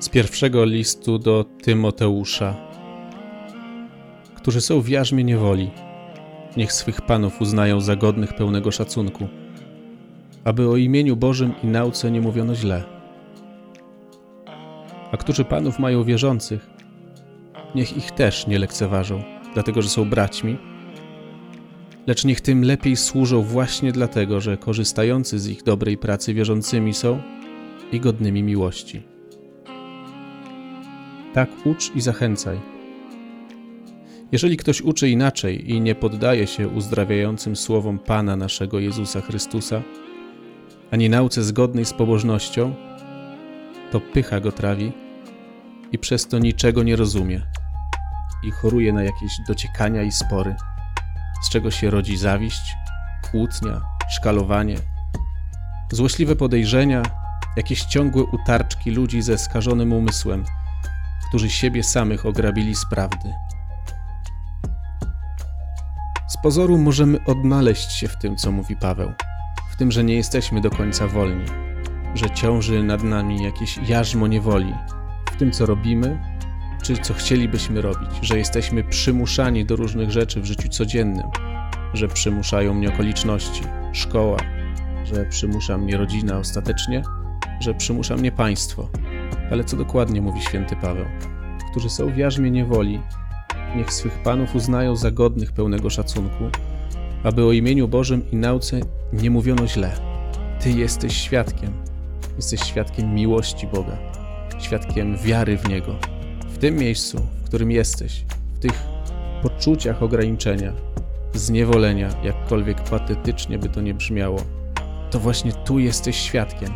z pierwszego listu do Tymoteusza, którzy są w jarzmie niewoli, niech swych panów uznają za godnych pełnego szacunku, aby o imieniu Bożym i nauce nie mówiono źle. A którzy panów mają wierzących, niech ich też nie lekceważą, dlatego że są braćmi, lecz niech tym lepiej służą właśnie dlatego, że korzystający z ich dobrej pracy wierzącymi są i godnymi miłości. Tak ucz i zachęcaj. Jeżeli ktoś uczy inaczej i nie poddaje się uzdrawiającym słowom Pana naszego Jezusa Chrystusa, ani nauce zgodnej z pobożnością, to pycha go trawi i przez to niczego nie rozumie i choruje na jakieś dociekania i spory, z czego się rodzi zawiść, kłótnia, szkalowanie, złośliwe podejrzenia, jakieś ciągłe utarczki ludzi ze skażonym umysłem – którzy siebie samych ograbili z prawdy. Z pozoru możemy odnaleźć się w tym, co mówi Paweł, w tym, że nie jesteśmy do końca wolni, że ciąży nad nami jakieś jarzmo niewoli, w tym, co robimy, czy co chcielibyśmy robić, że jesteśmy przymuszani do różnych rzeczy w życiu codziennym, że przymuszają mnie okoliczności, szkoła, że przymusza mnie rodzina ostatecznie, że przymusza mnie państwo. Ale co dokładnie mówi święty Paweł? Którzy są w jarzmie niewoli, niech swych panów uznają za godnych pełnego szacunku, aby o imieniu Bożym i nauce nie mówiono źle. Ty jesteś świadkiem. Jesteś świadkiem miłości Boga, świadkiem wiary w Niego. W tym miejscu, w którym jesteś, w tych poczuciach ograniczenia, zniewolenia, jakkolwiek patetycznie by to nie brzmiało, to właśnie tu jesteś świadkiem.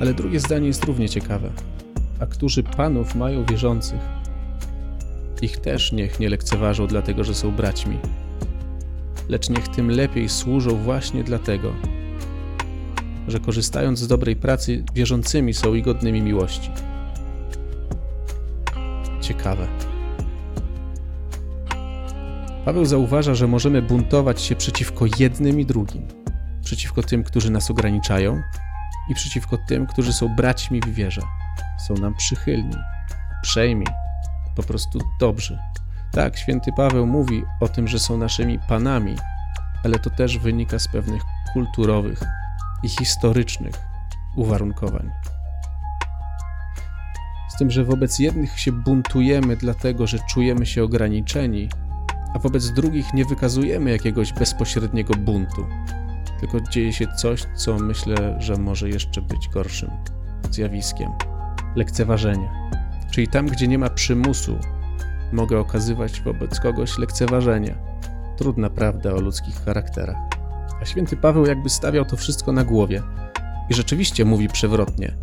Ale drugie zdanie jest równie ciekawe a którzy panów mają wierzących, ich też niech nie lekceważą dlatego, że są braćmi, lecz niech tym lepiej służą właśnie dlatego, że korzystając z dobrej pracy, wierzącymi są i godnymi miłości. Ciekawe. Paweł zauważa, że możemy buntować się przeciwko jednym i drugim, przeciwko tym, którzy nas ograniczają i przeciwko tym, którzy są braćmi w wierze są nam przychylni, uprzejmi, po prostu dobrzy. Tak, święty Paweł mówi o tym, że są naszymi panami, ale to też wynika z pewnych kulturowych i historycznych uwarunkowań. Z tym, że wobec jednych się buntujemy, dlatego że czujemy się ograniczeni, a wobec drugich nie wykazujemy jakiegoś bezpośredniego buntu, tylko dzieje się coś, co myślę, że może jeszcze być gorszym zjawiskiem lekceważenie. Czyli tam, gdzie nie ma przymusu, mogę okazywać wobec kogoś lekceważenie. Trudna prawda o ludzkich charakterach. A święty Paweł jakby stawiał to wszystko na głowie i rzeczywiście mówi przewrotnie: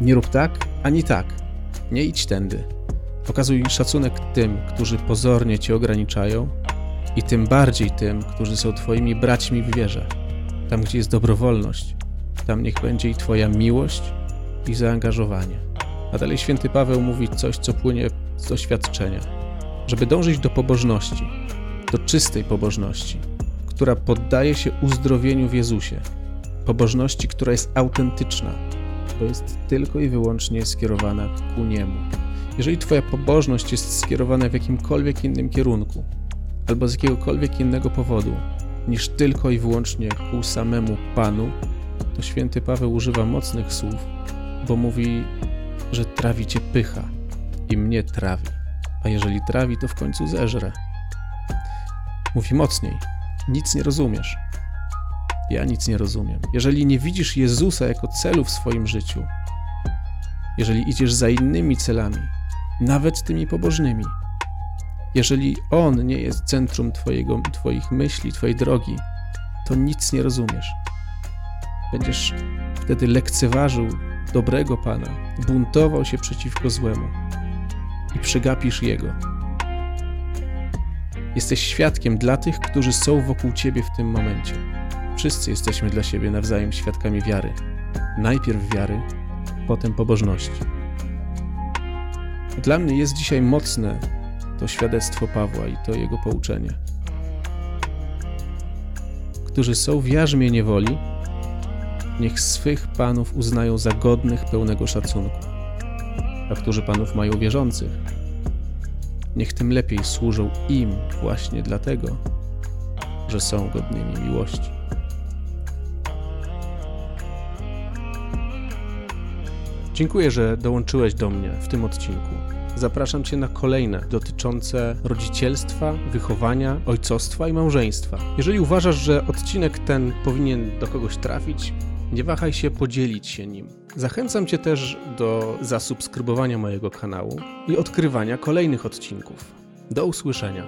Nie rób tak ani tak, nie idź tędy. Okazuj szacunek tym, którzy pozornie cię ograniczają, i tym bardziej tym, którzy są Twoimi braćmi w wierze. Tam, gdzie jest dobrowolność, tam niech będzie i Twoja miłość i zaangażowanie. A dalej święty Paweł mówi coś, co płynie z doświadczenia. Żeby dążyć do pobożności, do czystej pobożności, która poddaje się uzdrowieniu w Jezusie. Pobożności, która jest autentyczna, bo jest tylko i wyłącznie skierowana ku Niemu. Jeżeli Twoja pobożność jest skierowana w jakimkolwiek innym kierunku, albo z jakiegokolwiek innego powodu, niż tylko i wyłącznie ku samemu Panu, to święty Paweł używa mocnych słów, bo mówi że trawi cię pycha i mnie trawi, a jeżeli trawi, to w końcu zeżre. Mówi mocniej, nic nie rozumiesz. Ja nic nie rozumiem. Jeżeli nie widzisz Jezusa jako celu w swoim życiu, jeżeli idziesz za innymi celami, nawet tymi pobożnymi, jeżeli On nie jest centrum twojego, Twoich myśli, Twojej drogi, to nic nie rozumiesz. Będziesz wtedy lekceważył dobrego Pana, buntował się przeciwko złemu i przegapisz Jego. Jesteś świadkiem dla tych, którzy są wokół Ciebie w tym momencie. Wszyscy jesteśmy dla siebie nawzajem świadkami wiary. Najpierw wiary, potem pobożności. Dla mnie jest dzisiaj mocne to świadectwo Pawła i to jego pouczenie. Którzy są w jarzmie niewoli, niech swych panów uznają za godnych pełnego szacunku, a którzy panów mają wierzących. Niech tym lepiej służą im właśnie dlatego, że są godnymi miłości. Dziękuję, że dołączyłeś do mnie w tym odcinku. Zapraszam Cię na kolejne dotyczące rodzicielstwa, wychowania, ojcostwa i małżeństwa. Jeżeli uważasz, że odcinek ten powinien do kogoś trafić, nie wahaj się podzielić się nim. Zachęcam Cię też do zasubskrybowania mojego kanału i odkrywania kolejnych odcinków. Do usłyszenia.